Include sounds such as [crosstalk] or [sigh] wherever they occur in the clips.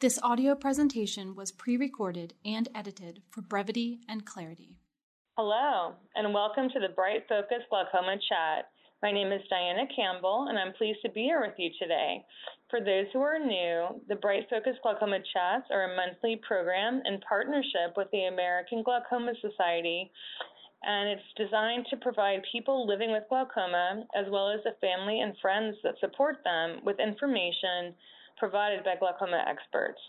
This audio presentation was pre recorded and edited for brevity and clarity. Hello, and welcome to the BrightFocus Glaucoma Chat. My name is Diana Campbell, and I'm pleased to be here with you today. For those who are new, the BrightFocus Glaucoma Chats are a monthly program in partnership with the American Glaucoma Society, and it's designed to provide people living with glaucoma, as well as the family and friends that support them, with information provided by glaucoma experts.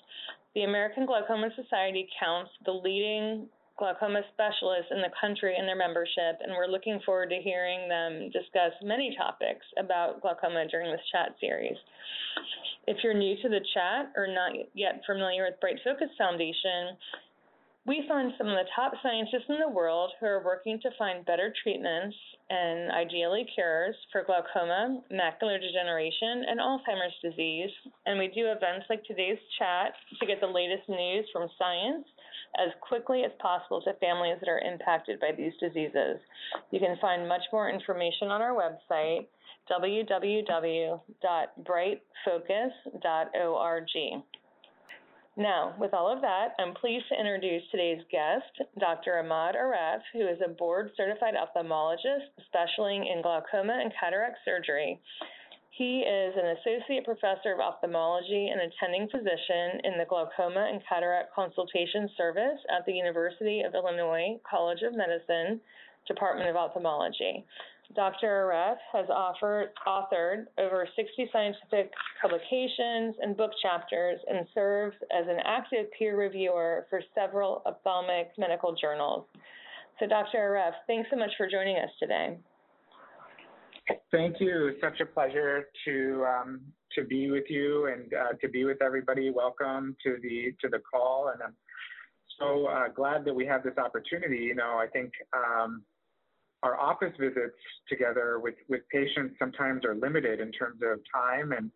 The American Glaucoma Society counts the leading glaucoma specialists in the country in their membership, and we're looking forward to hearing them discuss many topics about glaucoma during this chat series. If you're new to the chat or not yet familiar with BrightFocus Foundation, we fund some of the top scientists in the world who are working to find better treatments and ideally cures for glaucoma, macular degeneration, and Alzheimer's disease. And we do events like today's chat to get the latest news from science as quickly as possible to families that are impacted by these diseases. You can find much more information on our website, www.brightfocus.org. Now, with all of that, I'm pleased to introduce today's guest, Dr. Ahmad Aref, who is a board certified ophthalmologist specializing in glaucoma and cataract surgery. He is an associate professor of ophthalmology and attending physician in the Glaucoma and Cataract Consultation Service at the University of Illinois College of Medicine, Department of Ophthalmology. Dr. Aref has offered, authored over 60 scientific publications and book chapters and serves as an active peer reviewer for several ophthalmic medical journals. So, Dr. Aref, thanks so much for joining us today. Thank you. Such a pleasure to um, to be with you and uh, to be with everybody. Welcome to the to the call, and I'm so uh, glad that we have this opportunity. You know, I think um, our office visits together with, with patients sometimes are limited in terms of time. And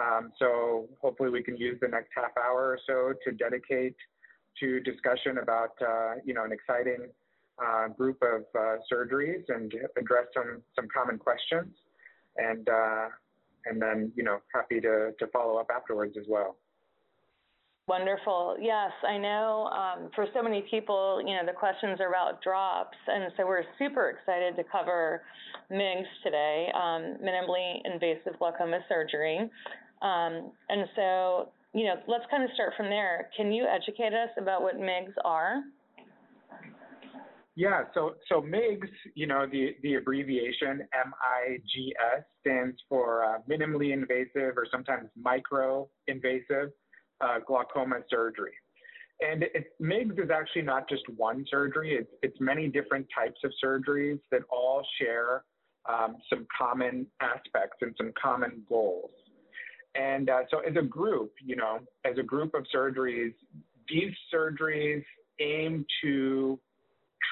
um, so hopefully we can use the next half hour or so to dedicate to discussion about, uh, you know, an exciting uh, group of uh, surgeries and address some, some common questions. And, uh, and then, you know, happy to, to follow up afterwards as well. Wonderful. Yes, I know um, for so many people, you know, the questions are about drops. And so we're super excited to cover MIGS today, um, minimally invasive glaucoma surgery. Um, and so, you know, let's kind of start from there. Can you educate us about what MIGS are? Yeah, so so MIGS, you know, the the abbreviation M-I-G-S stands for uh, minimally invasive or sometimes micro invasive uh, glaucoma surgery. And it, MIGS is actually not just one surgery, it's, it's many different types of surgeries that all share um, some common aspects and some common goals. And uh, so, as a group, you know, as a group of surgeries, these surgeries aim to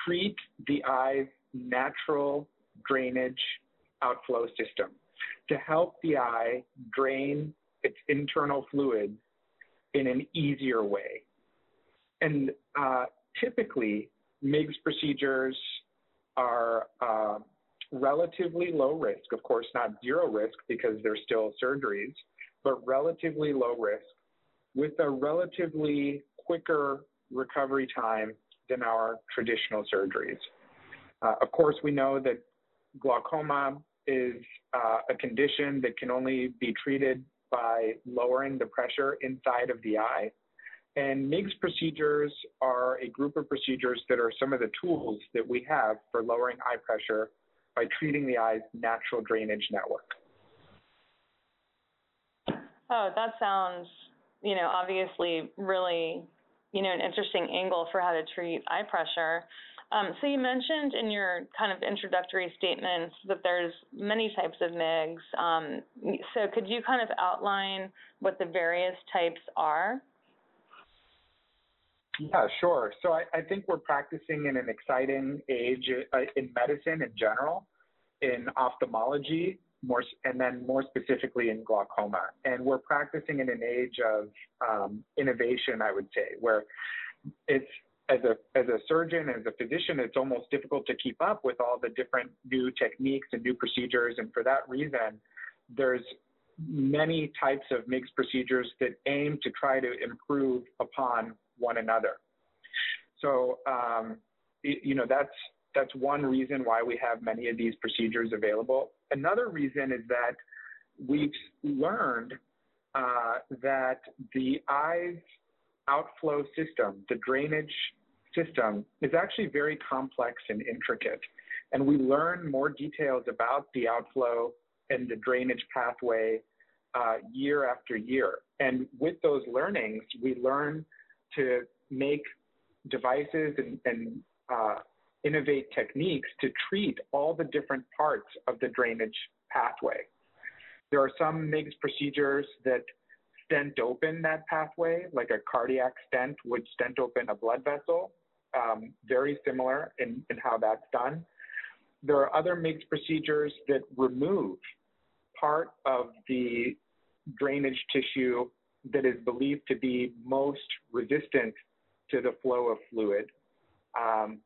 treat the eye's natural drainage outflow system to help the eye drain its internal fluids in an easier way. And uh, typically, MIGS procedures are uh, relatively low risk, of course, not zero risk because they're still surgeries, but relatively low risk with a relatively quicker recovery time than our traditional surgeries. Uh, of course, we know that glaucoma is uh, a condition that can only be treated by lowering the pressure inside of the eye. And MIGS procedures are a group of procedures that are some of the tools that we have for lowering eye pressure by treating the eye's natural drainage network. Oh, that sounds, you know, obviously really, you know, an interesting angle for how to treat eye pressure. Um, so you mentioned in your kind of introductory statements that there's many types of MIGS. Um, so could you kind of outline what the various types are? Yeah, sure. So I, I think we're practicing in an exciting age uh, in medicine in general, in ophthalmology, more and then more specifically in glaucoma. And we're practicing in an age of um, innovation, I would say, where it's as a as a surgeon, as a physician, it's almost difficult to keep up with all the different new techniques and new procedures. And for that reason, there's many types of MIGS procedures that aim to try to improve upon one another. So, um, you know, that's that's one reason why we have many of these procedures available. Another reason is that we've learned uh, that the eye's outflow system, the drainage system, is actually very complex and intricate. And we learn more details about the outflow and the drainage pathway uh, year after year. And with those learnings, we learn to make devices and, and uh, innovate techniques to treat all the different parts of the drainage pathway. There are some MIGS procedures that stent open that pathway, like a cardiac stent would stent open a blood vessel, um, very similar in, in how that's done. There are other MIGS procedures that remove part of the drainage tissue that is believed to be most resistant to the flow of fluid. Um,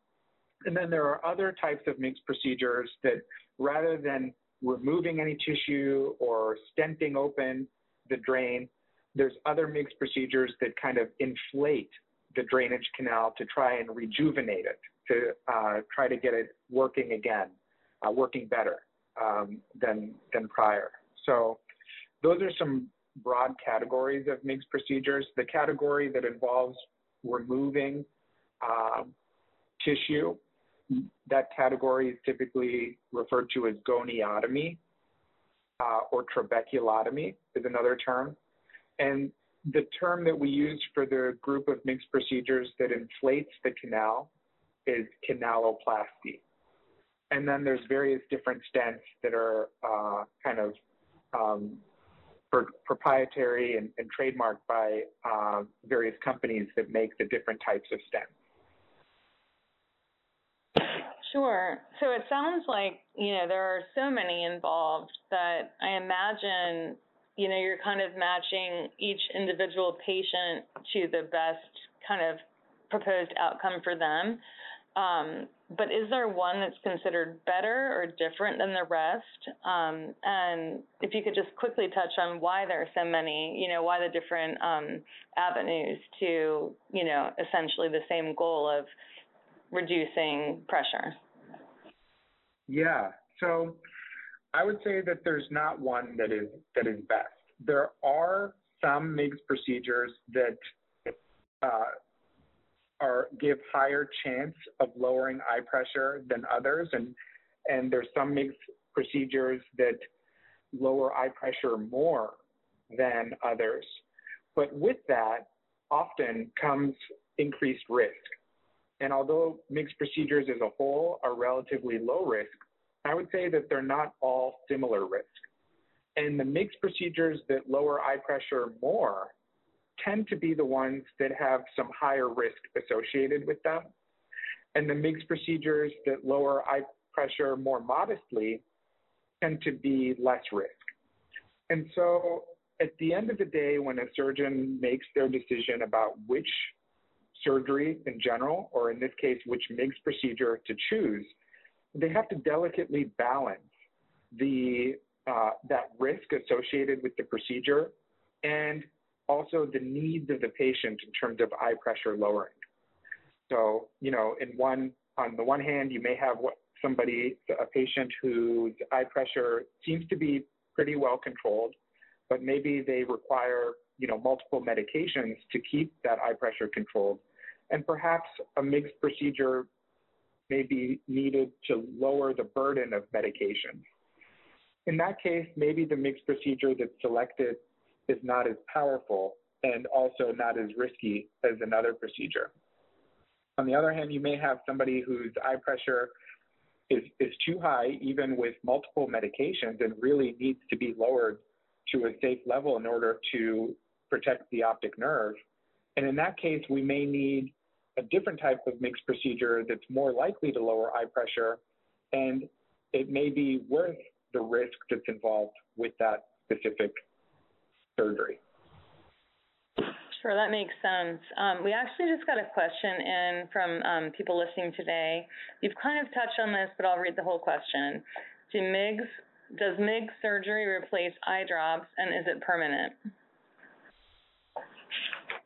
and then there are other types of MIGS procedures that rather than removing any tissue or stenting open the drain, there's other MIGS procedures that kind of inflate the drainage canal to try and rejuvenate it, to uh, try to get it working again, uh, working better um, than, than prior. So those are some broad categories of MIGS procedures. The category that involves removing uh, tissue, that category is typically referred to as goniotomy uh, or trabeculotomy is another term. And the term that we use for the group of MIGS procedures that inflates the canal is canaloplasty. And then there's various different stents that are uh, kind of um, proprietary and, and, trademarked by uh, various companies that make the different types of stents. Sure. So it sounds like, you know, there are so many involved that I imagine, you know, you're kind of matching each individual patient to the best kind of proposed outcome for them. Um, but is there one that's considered better or different than the rest? Um, and if you could just quickly touch on why there are so many, you know, why the different um, avenues to, you know, essentially the same goal of reducing pressure? Yeah. So I would say that there's not one that is that is best. There are some MIGS procedures that uh, are give higher chance of lowering eye pressure than others, and and there's some MIGS procedures that lower eye pressure more than others. But with that, often comes increased risk. And although MIGS procedures as a whole are relatively low risk, I would say that they're not all similar risk. And the MIGS procedures that lower eye pressure more tend to be the ones that have some higher risk associated with them. And the MIGS procedures that lower eye pressure more modestly tend to be less risk. And so at the end of the day, when a surgeon makes their decision about which surgery in general, or in this case, which MIGS procedure to choose, they have to delicately balance the uh, that risk associated with the procedure and also the needs of the patient in terms of eye pressure lowering. So, you know, in one on the one hand, you may have what somebody, a patient whose eye pressure seems to be pretty well controlled, but maybe they require, you know, multiple medications to keep that eye pressure controlled and perhaps a MIGS procedure may be needed to lower the burden of medication. In that case, maybe the MIGS procedure that's selected is not as powerful and also not as risky as another procedure. On the other hand, you may have somebody whose eye pressure is, is too high, even with multiple medications, and really needs to be lowered to a safe level in order to protect the optic nerve. And in that case, we may need a different type of MIGS procedure that's more likely to lower eye pressure, and it may be worth the risk that's involved with that specific surgery. Sure, that makes sense. Um, we actually just got a question in from um, people listening today. You've kind of touched on this, but I'll read the whole question. Do MIGS does MIG surgery replace eye drops and is it permanent?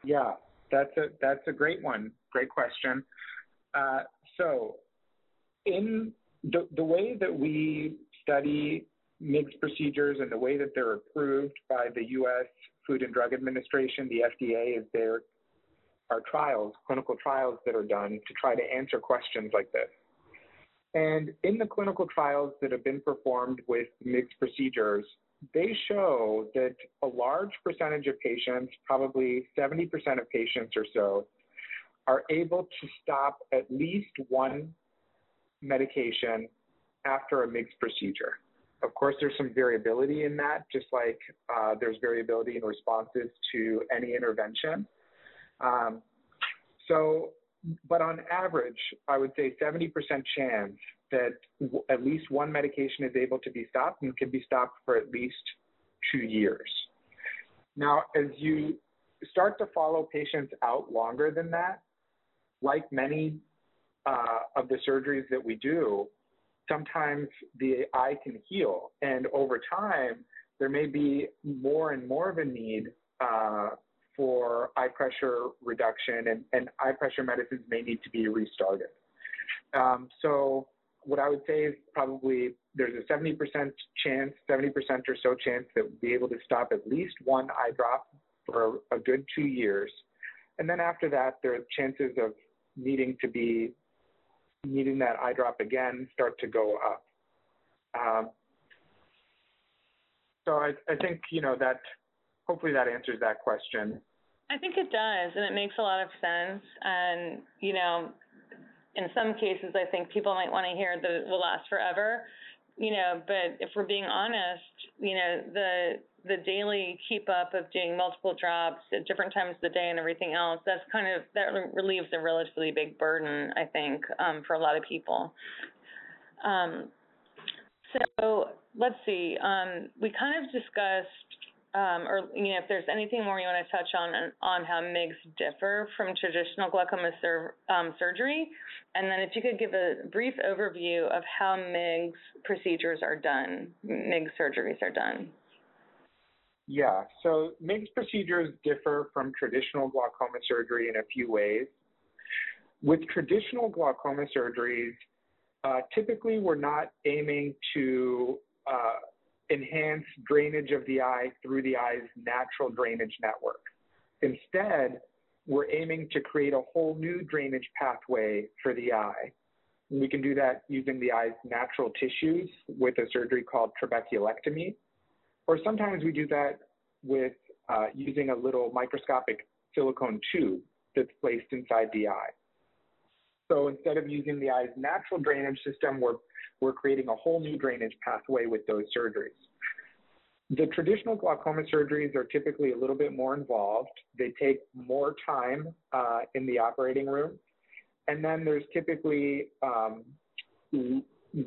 Yeah, that's a that's a great one. Great question. Uh, so, in the the way that we study MIGS procedures and the way that they're approved by the U.S. Food and Drug Administration, the FDA, is there are trials, clinical trials that are done to try to answer questions like this. And in the clinical trials that have been performed with MIGS procedures, they show that a large percentage of patients, probably 70% of patients or so, are able to stop at least one medication after a MIGS procedure. Of course, there's some variability in that, just like uh, there's variability in responses to any intervention. Um, so but on average, I would say 70% chance that w- at least one medication is able to be stopped and can be stopped for at least two years. Now, as you start to follow patients out longer than that, like many uh, of the surgeries that we do, sometimes the eye can heal. And over time, there may be more and more of a need uh, for eye pressure reduction, and, and eye pressure medicines may need to be restarted. Um, so what I would say is probably there's a 70% chance, 70% or so chance that we'll be able to stop at least one eye drop for a good two years. And then after that, there are chances of needing to be needing that eye drop again start to go up. Um, so I, I think you know that hopefully that answers that question. I think it does, and it makes a lot of sense. And, you know, in some cases, I think people might want to hear that it will last forever, you know, but if we're being honest, you know, the the daily keep up of doing multiple jobs at different times of the day and everything else, that's kind of, that relieves a relatively big burden, I think, um, for a lot of people. Um, so let's see, um, we kind of discussed um, or you know, if there's anything more you want to touch on on how MIGS differ from traditional glaucoma sur um, surgery, and then if you could give a brief overview of how MIGS procedures are done, MIGS surgeries are done. Yeah, so MIGS procedures differ from traditional glaucoma surgery in a few ways. With traditional glaucoma surgeries, uh, typically we're not aiming to uh, enhance drainage of the eye through the eye's natural drainage network. Instead, we're aiming to create a whole new drainage pathway for the eye. And we can do that using the eye's natural tissues with a surgery called trabeculectomy, or sometimes we do that with uh, using a little microscopic silicone tube that's placed inside the eye. So instead of using the eye's natural drainage system, we're we're creating a whole new drainage pathway with those surgeries. The traditional glaucoma surgeries are typically a little bit more involved. They take more time uh, in the operating room. And then there's typically um,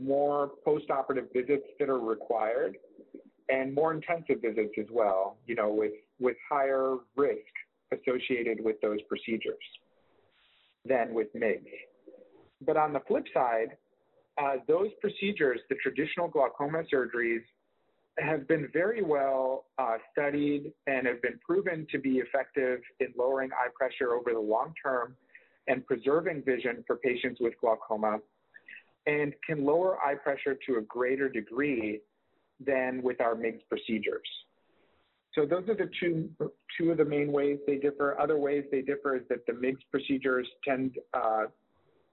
more postoperative visits that are required and more intensive visits as well, you know, with, with higher risk associated with those procedures than with MIGS. But on the flip side, uh, those procedures, the traditional glaucoma surgeries, have been very well uh, studied and have been proven to be effective in lowering eye pressure over the long term and preserving vision for patients with glaucoma and can lower eye pressure to a greater degree than with our MIGS procedures. So those are the two, two of the main ways they differ. Other ways they differ is that the MIGS procedures tend uh,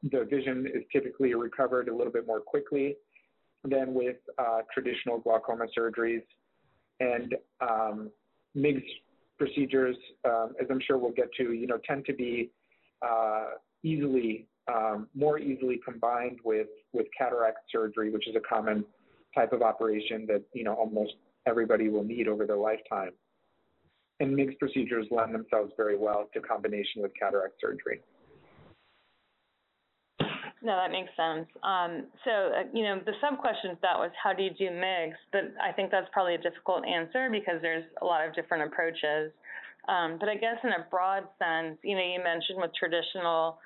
the vision is typically recovered a little bit more quickly than with uh, traditional glaucoma surgeries. And um, MIGS procedures, um, as I'm sure we'll get to, you know, tend to be uh, easily, um, more easily combined with, with cataract surgery, which is a common type of operation that, you know, almost everybody will need over their lifetime. And MIGS procedures lend themselves very well to combination with cataract surgery. No, that makes sense. Um, so, uh, you know, the sub question to that was how do you do MIGS? But I think that's probably a difficult answer because there's a lot of different approaches. Um, but I guess in a broad sense, you know, you mentioned with traditional,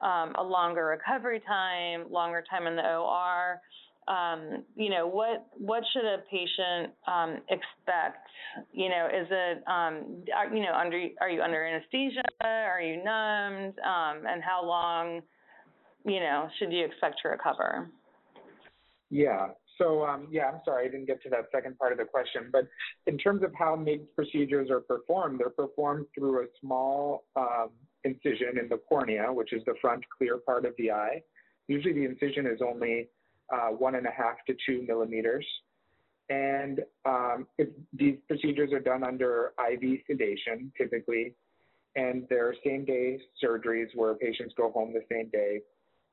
um, a longer recovery time, longer time in the OR. um, you know, what what should a patient um, expect? You know, is it um, are, you know under are you under anesthesia? Are you numbed? Um, and how long, you know, should you expect to recover? Yeah. So um, yeah, I'm sorry I didn't get to that second part of the question. But in terms of how MIGS procedures are performed, they're performed through a small um, incision in the cornea, which is the front clear part of the eye. Usually the incision is only uh, one and a half to two millimeters. And um, these procedures are done under IV sedation, typically, and they're same day surgeries where patients go home the same day.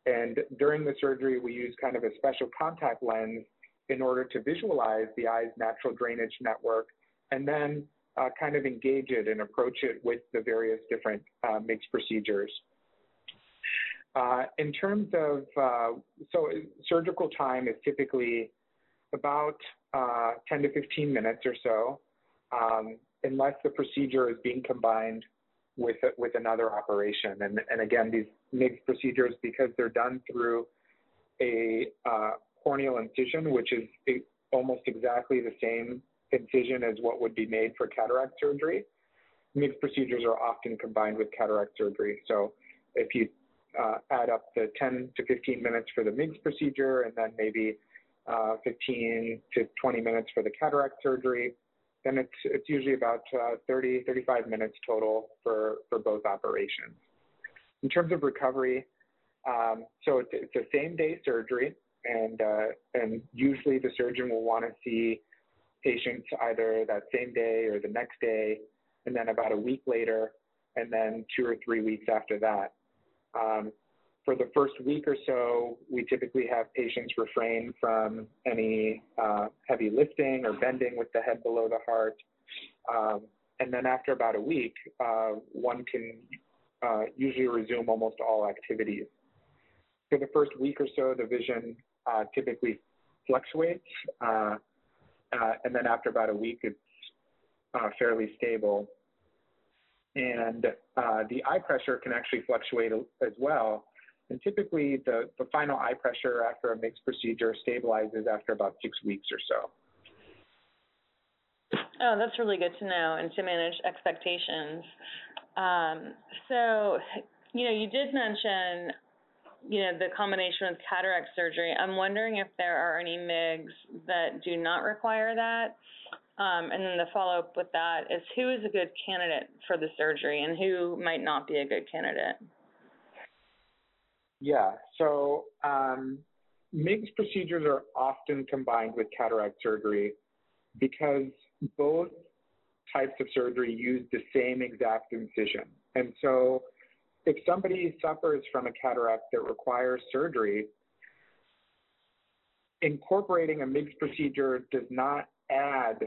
And during the surgery, we use kind of a special contact lens in order to visualize the eye's natural drainage network and then uh, kind of engage it and approach it with the various different uh, procedures. Uh, in terms of, uh, so surgical time is typically about uh, 10 to 15 minutes or so, um, unless the procedure is being combined with, with another operation. And, and again, these MIGS procedures, because they're done through a uh, corneal incision, which is almost exactly the same incision as what would be made for cataract surgery, MIGS procedures are often combined with cataract surgery. So if you uh, add up the 10 to 15 minutes for the MIGS procedure and then maybe uh, 15 to 20 minutes for the cataract surgery. Then it's, it's usually about uh, 30, 35 minutes total for, for both operations. In terms of recovery, um, so it's, it's a same day surgery, and, uh, and usually the surgeon will want to see patients either that same day or the next day, and then about a week later, and then two or three weeks after that. Um, for the first week or so, we typically have patients refrain from any uh, heavy lifting or bending with the head below the heart. Um, and then after about a week, uh, one can uh, usually resume almost all activities. For the first week or so, the vision uh, typically fluctuates. Uh, uh, and then after about a week, it's fairly stable. And the eye pressure can actually fluctuate as well. And typically, the, the final eye pressure after a MIGS procedure stabilizes after about six weeks or so. Oh, that's really good to know and to manage expectations. Um, so, you know, you did mention, you know, the combination with cataract surgery. I'm wondering if there are any MIGS that do not require that. Um, and then the follow-up with that is who is a good candidate for the surgery and who might not be a good candidate? Yeah, so um, MIGS procedures are often combined with cataract surgery because both types of surgery use the same exact incision. And so if somebody suffers from a cataract that requires surgery, incorporating a MIGS procedure does not add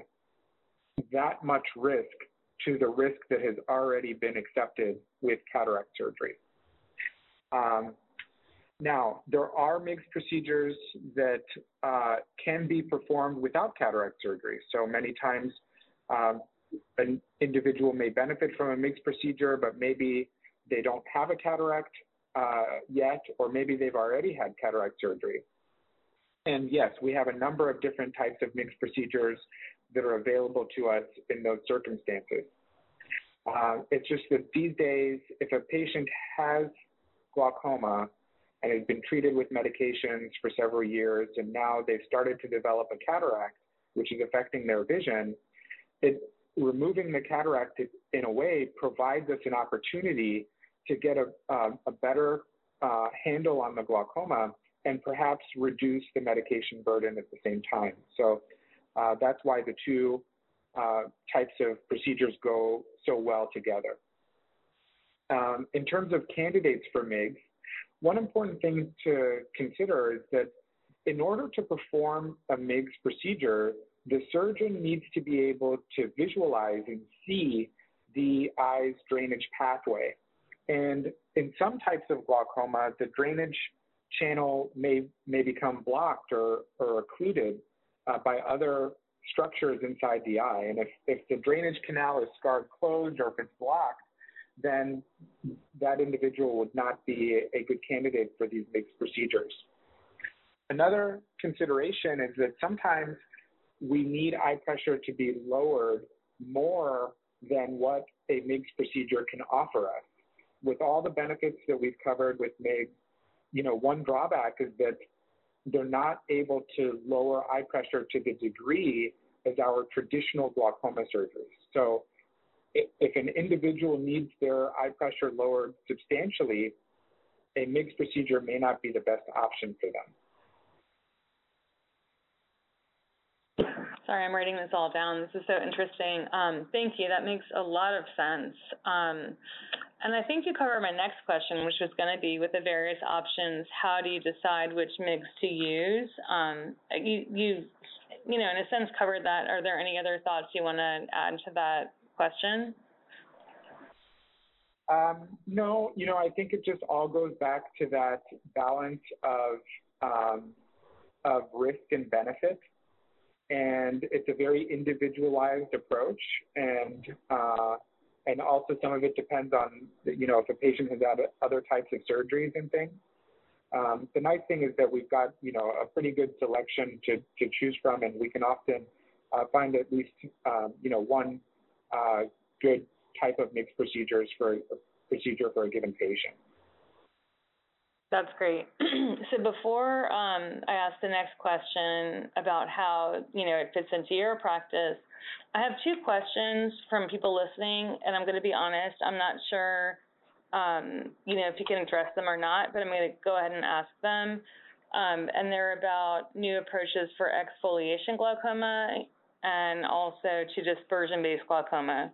that much risk to the risk that has already been accepted with cataract surgery. Um, now, there are MIGS procedures that uh, can be performed without cataract surgery. So many times um, an individual may benefit from a MIGS procedure, but maybe they don't have a cataract uh, yet, or maybe they've already had cataract surgery. And yes, we have a number of different types of MIGS procedures that are available to us in those circumstances. Uh, it's just that these days, if a patient has glaucoma and has been treated with medications for several years, and now they've started to develop a cataract, which is affecting their vision, it, removing the cataract in a way provides us an opportunity to get a, uh, a better uh, handle on the glaucoma and perhaps reduce the medication burden at the same time. So uh, that's why the two uh, types of procedures go so well together. Um, in terms of candidates for MIGS, one important thing to consider is that in order to perform a MIGS procedure, the surgeon needs to be able to visualize and see the eye's drainage pathway. And in some types of glaucoma, the drainage channel may, may become blocked or, or occluded uh, by other structures inside the eye. And if, if the drainage canal is scarred closed or if it's blocked, then that individual would not be a good candidate for these MIGS procedures. another consideration is that sometimes we need eye pressure to be lowered more than what a MIGS procedure can offer us. With all the benefits that we've covered with MIGS, you know, one drawback is that they're not able to lower eye pressure to the degree as our traditional glaucoma surgeries. So if an individual needs their eye pressure lowered substantially, a MIGS procedure may not be the best option for them. Sorry, I'm writing this all down. This is so interesting. Um, thank you. That makes a lot of sense. Um, and I think you covered my next question, which was going to be with the various options, how do you decide which MIGS to use? Um, you, you, you know, in a sense covered that. Are there any other thoughts you want to add to that question? Um, no, you know, I think it just all goes back to that balance of, um, of risk and benefit. And it's a very individualized approach. And uh, and also some of it depends on you know if a patient has had other types of surgeries and things. Um, the nice thing is that we've got you know a pretty good selection to, to choose from. And we can often uh, find at least um, you know one uh, good type of MIGS procedures for a procedure for a given patient that's great. [clears throat] so before um, I ask the next question about how you know it fits into your practice, I have two questions from people listening, and I'm going to be honest. I'm not sure, um, you know, if you can address them or not, but I'm going to go ahead and ask them. Um, and they're about new approaches for exfoliation glaucoma and also to dispersion-based glaucoma.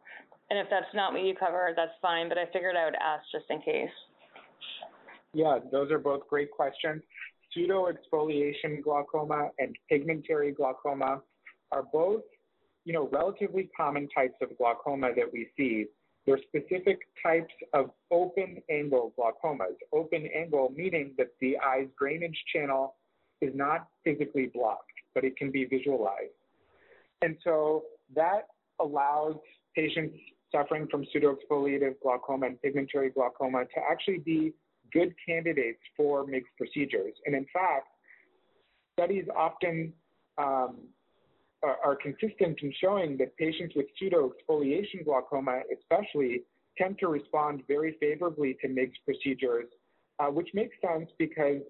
And if that's not what you cover, that's fine, but I figured I would ask just in case. Yeah, those are both great questions. Pseudo-exfoliation glaucoma and pigmentary glaucoma are both, you know, relatively common types of glaucoma that we see. They're specific types of open angle glaucomas. Open angle meaning that the eye's drainage channel is not physically blocked, but it can be visualized. And so that allows patients suffering from pseudo-exfoliative glaucoma and pigmentary glaucoma to actually be good candidates for MIGS procedures. And in fact, studies often um, are, are, consistent in showing that patients with pseudo-exfoliation glaucoma especially tend to respond very favorably to MIGS procedures, uh, which makes sense because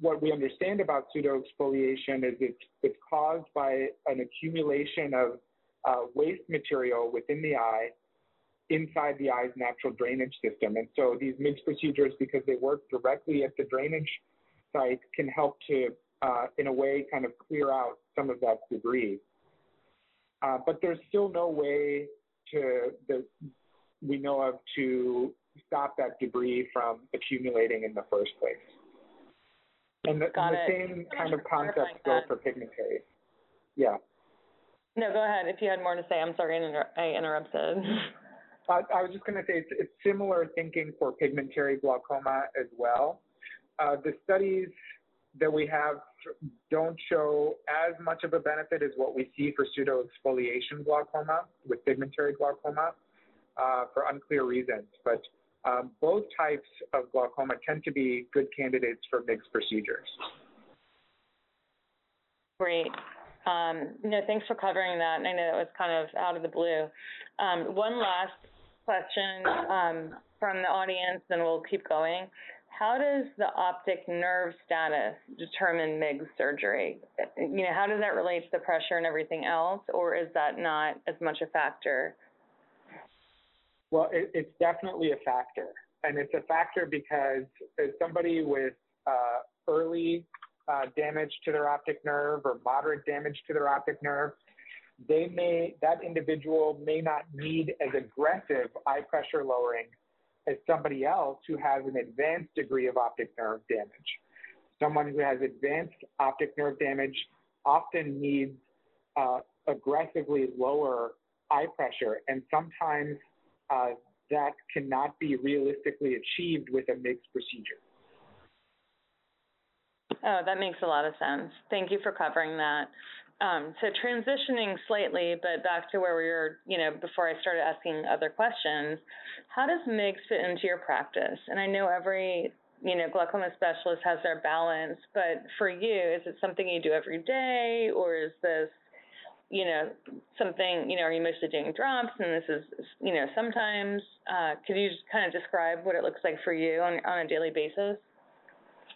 what we understand about pseudo-exfoliation is it's, it's caused by an accumulation of uh, waste material within the eye inside the eye's natural drainage system. And so these MIGS procedures, because they work directly at the drainage site, can help to, uh, in a way, kind of clear out some of that debris. Uh, but there's still no way to that we know of to stop that debris from accumulating in the first place. And the, the same kind of concepts go for pigmentary. Yeah. No, go ahead. If you had more to say, I'm sorry I interrupted. [laughs] I, I was just going to say it's, it's, similar thinking for pigmentary glaucoma as well. Uh, the studies that we have don't show as much of a benefit as what we see for pseudo-exfoliation glaucoma with pigmentary glaucoma uh, for unclear reasons. But both types of glaucoma tend to be good candidates for MIGS procedures. Great. Um, no, thanks for covering that. And I know that was kind of out of the blue. Um, one last question um, from the audience, and we'll keep going. How does the optic nerve status determine MIGS surgery? You know, how does that relate to the pressure and everything else, or is that not as much a factor? Well, it, it's definitely a factor. And it's a factor because somebody with uh, early uh, damage to their optic nerve or moderate damage to their optic nerve, they may that individual may not need as aggressive eye pressure lowering as somebody else who has an advanced degree of optic nerve damage. Someone who has advanced optic nerve damage often needs uh, aggressively lower eye pressure, and sometimes uh, that cannot be realistically achieved with a MIGS procedure. Oh, that makes a lot of sense. Thank you for covering that. Um, so transitioning slightly, but back to where we were, you know, before I started asking other questions, how does MIGS fit into your practice? And I know every you know, glaucoma specialist has their balance, but for you, is it something you do every day, or is this, you know, something, you know, are you mostly doing drops and this is, you know, sometimes, uh, could you just kind of describe what it looks like for you on, on a daily basis?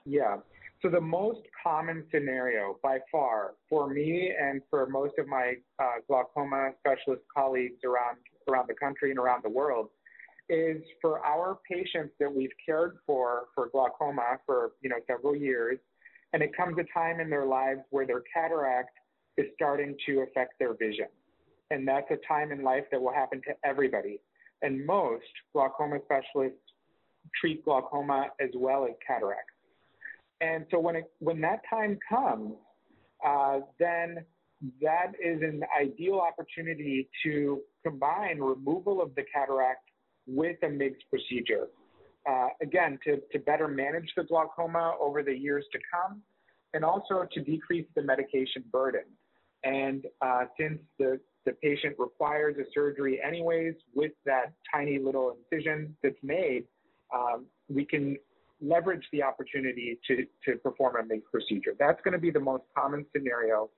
Yeah. So the most common scenario by far for me and for most of my uh, glaucoma specialist colleagues around around the country and around the world is for our patients that we've cared for for glaucoma for you know several years, and it comes a time in their lives where their cataract is starting to affect their vision, and that's a time in life that will happen to everybody. And most glaucoma specialists treat glaucoma as well as cataracts. And so when it when that time comes, uh, then that is an ideal opportunity to combine removal of the cataract with a MIGS procedure. Uh, again, to, to better manage the glaucoma over the years to come, and also to decrease the medication burden. And uh, since the, the patient requires a surgery anyways with that tiny little incision that's made, um, we can leverage the opportunity to, to perform a MIGS procedure. That's going to be the most common scenario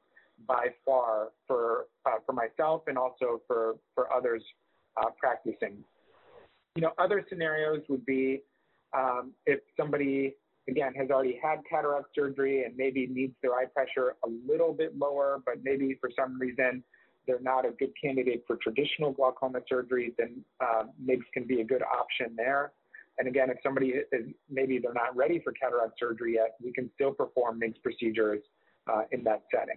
by far for, uh, for myself and also for, for others uh, practicing you know, other scenarios would be um, if somebody, again, has already had cataract surgery and maybe needs their eye pressure a little bit lower, but maybe for some reason they're not a good candidate for traditional glaucoma surgery, then uh, MIGS can be a good option there. And again, if somebody is maybe they're not ready for cataract surgery yet, we can still perform MIGS procedures uh, in that setting.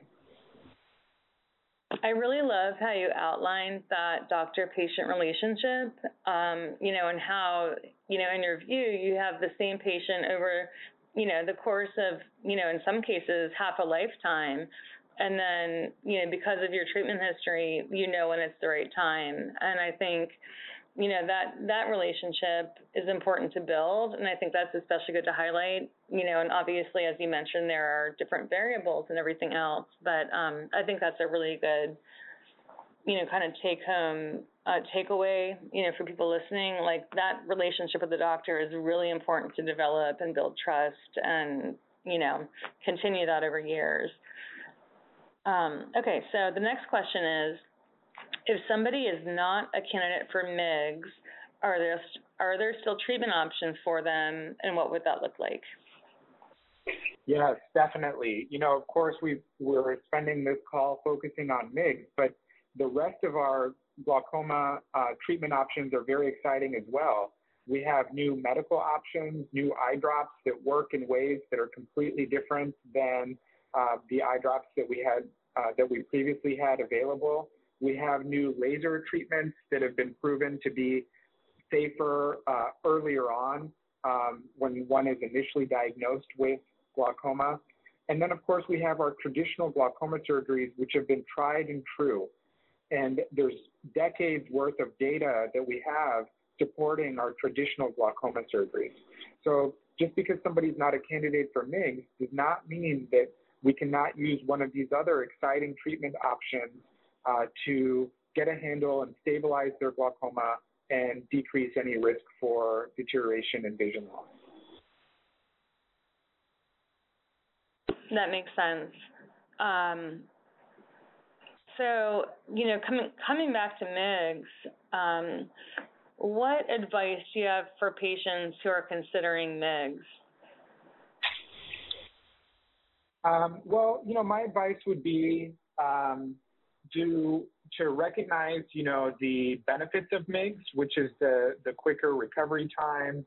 I really love how you outlined that doctor-patient relationship, um, you know, and how, you know, in your view, you have the same patient over, you know, the course of, you know, in some cases, half a lifetime. And then, you know, because of your treatment history, you know when it's the right time. And I think, you know that that relationship is important to build and i think that's especially good to highlight you know and obviously as you mentioned there are different variables and everything else but um, i think that's a really good you know kind of take home uh, takeaway you know for people listening like that relationship with the doctor is really important to develop and build trust and you know continue that over years um, okay so the next question is if somebody is not a candidate for MIGS, are there, are there still treatment options for them, and what would that look like? Yes, definitely. You know, of course, we we're spending this call focusing on MIGS, but the rest of our glaucoma uh, treatment options are very exciting as well. We have new medical options, new eye drops that work in ways that are completely different than uh, the eye drops that we had uh, that we previously had available. We have new laser treatments that have been proven to be safer uh, earlier on um, when one is initially diagnosed with glaucoma. And then, of course, we have our traditional glaucoma surgeries, which have been tried and true. And there's decades worth of data that we have supporting our traditional glaucoma surgeries. So just because somebody's not a candidate for MIGS does not mean that we cannot use one of these other exciting treatment options uh, to get a handle and stabilize their glaucoma and decrease any risk for deterioration and vision loss. That makes sense. Um, so, you know, coming coming back to MIGS, um, what advice do you have for patients who are considering MIGS? Um, well, you know, my advice would be um, to to recognize, you know, the benefits of MIGS, which is the the quicker recovery time,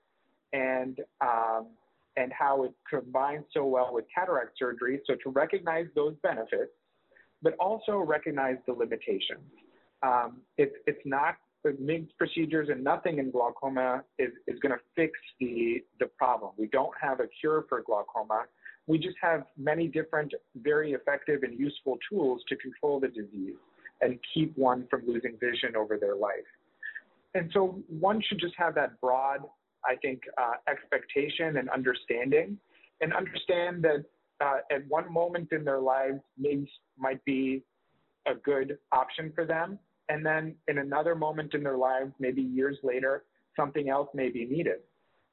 and um, and how it combines so well with cataract surgery. So to recognize those benefits, but also recognize the limitations. Um, it, it's not the MIGS procedures and nothing in glaucoma is, is going to fix the, the problem. We don't have a cure for glaucoma. We just have many different, very effective and useful tools to control the disease and keep one from losing vision over their life. And so one should just have that broad, I think, uh, expectation and understanding, and understand that uh, at one moment in their lives, MIGS might be a good option for them. And then in another moment in their lives, maybe years later, something else may be needed.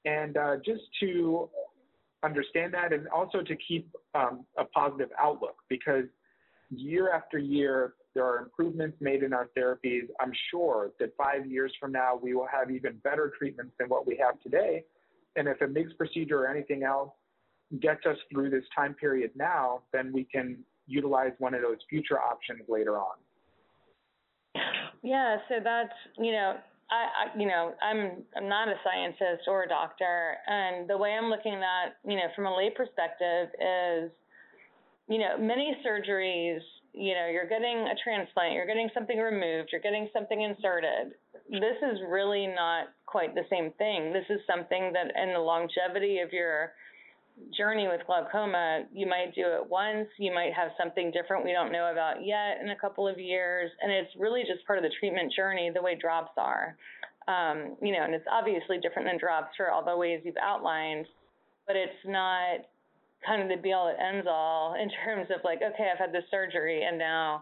And uh, just to understand that and also to keep um, a positive outlook because year after year, there are improvements made in our therapies. I'm sure that five years from now, we will have even better treatments than what we have today. And if a MIGS procedure or anything else gets us through this time period now, then we can utilize one of those future options later on. Yeah, so that's, you know, I, I, you know, I'm I'm not a scientist or a doctor, and the way I'm looking at, you know, from a lay perspective is, you know, many surgeries, you know, you're getting a transplant, you're getting something removed, you're getting something inserted. This is really not quite the same thing. This is something that, in the longevity of your journey with glaucoma, you might do it once, you might have something different we don't know about yet in a couple of years, and it's really just part of the treatment journey the way drops are. Um, you know, and it's obviously different than drops for all the ways you've outlined, but it's not kind of the be all it ends all in terms of like, okay, I've had this surgery and now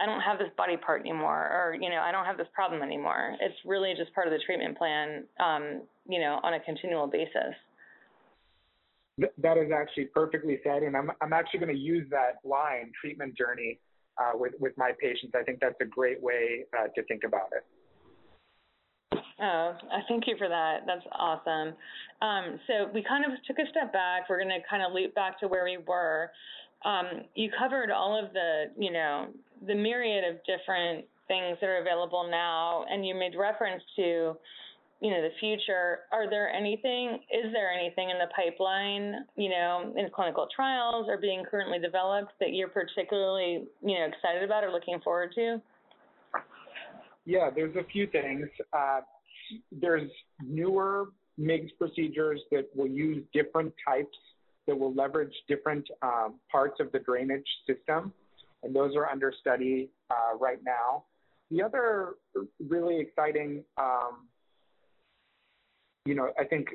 I don't have this body part anymore, or you know, I don't have this problem anymore. It's really just part of the treatment plan, um, you know, on a continual basis that is actually perfectly said, and I'm I'm actually going to use that line treatment journey uh, with with my patients. I think that's a great way uh, to think about it. Oh, thank you for that. That's awesome. Um, so we kind of took a step back. We're going to kind of loop back to where we were. Um, you covered all of the, you know, the myriad of different things that are available now, and you made reference to you know, the future, are there anything, is there anything in the pipeline, you know, in clinical trials or being currently developed that you're particularly, you know, excited about or looking forward to? Yeah, there's a few things. Uh, there's newer MIGS procedures that will use different types that will leverage different um, parts of the drainage system, and those are under study uh, right now. The other really exciting um, you know, I think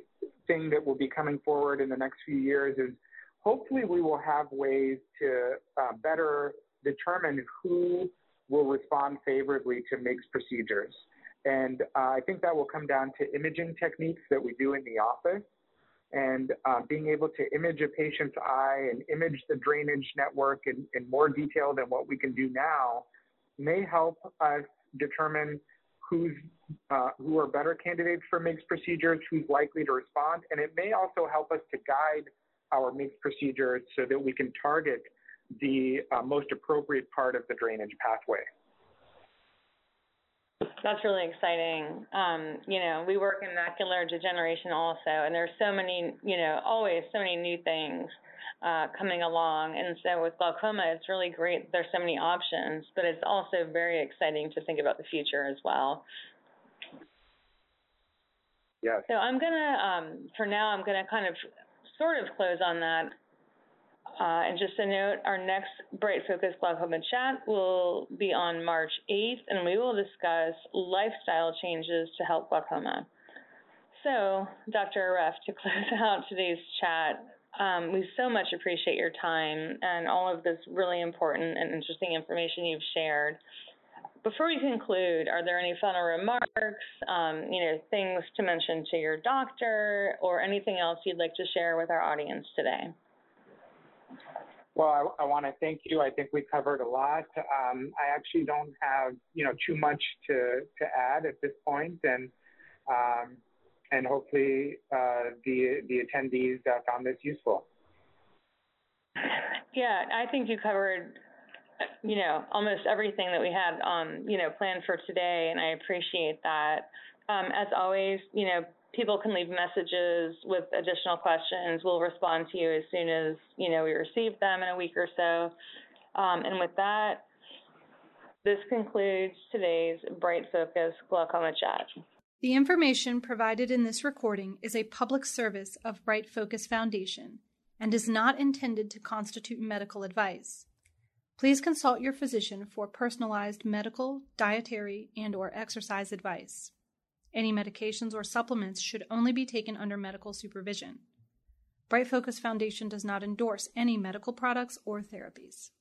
thing that will be coming forward in the next few years is hopefully we will have ways to uh, better determine who will respond favorably to MIGS procedures. And uh, I think that will come down to imaging techniques that we do in the office and uh, being able to image a patient's eye and image the drainage network in, in more detail than what we can do now may help us determine who's uh, who are better candidates for MIGS procedures, who's likely to respond, and it may also help us to guide our MIGS procedures so that we can target the uh, most appropriate part of the drainage pathway. That's really exciting. Um, you know, we work in macular degeneration also, and there's so many, you know, always so many new things uh, coming along. And so with glaucoma, it's really great. There's so many options, but it's also very exciting to think about the future as well. Yes. So I'm gonna, um, for now, I'm gonna kind of sort of close on that. Uh, and just a note, our next BrightFocus Glaucoma chat will be on March 8th, and we will discuss lifestyle changes to help glaucoma. So, Dr. Aref, to [laughs] close out today's chat, um, we so much appreciate your time and all of this really important and interesting information you've shared. Before we conclude, are there any final remarks, um, you know, things to mention to your doctor or anything else you'd like to share with our audience today? Well, I, I want to thank you. I think we covered a lot. Um, I actually don't have, you know, too much to, to add at this point, and um, and hopefully uh, the the attendees uh, found this useful. Yeah, I think you covered, you know, almost everything that we had, um, you know, planned for today, and I appreciate that. Um, as always, you know, people can leave messages with additional questions. We'll respond to you as soon as, you know, we receive them in a week or so. Um, and with that, this concludes today's BrightFocus Glaucoma Chat. The information provided in this recording is a public service of BrightFocus Foundation and is not intended to constitute medical advice. Please consult your physician for personalized medical, dietary, and or exercise advice. Any medications or supplements should only be taken under medical supervision. BrightFocus Foundation does not endorse any medical products or therapies.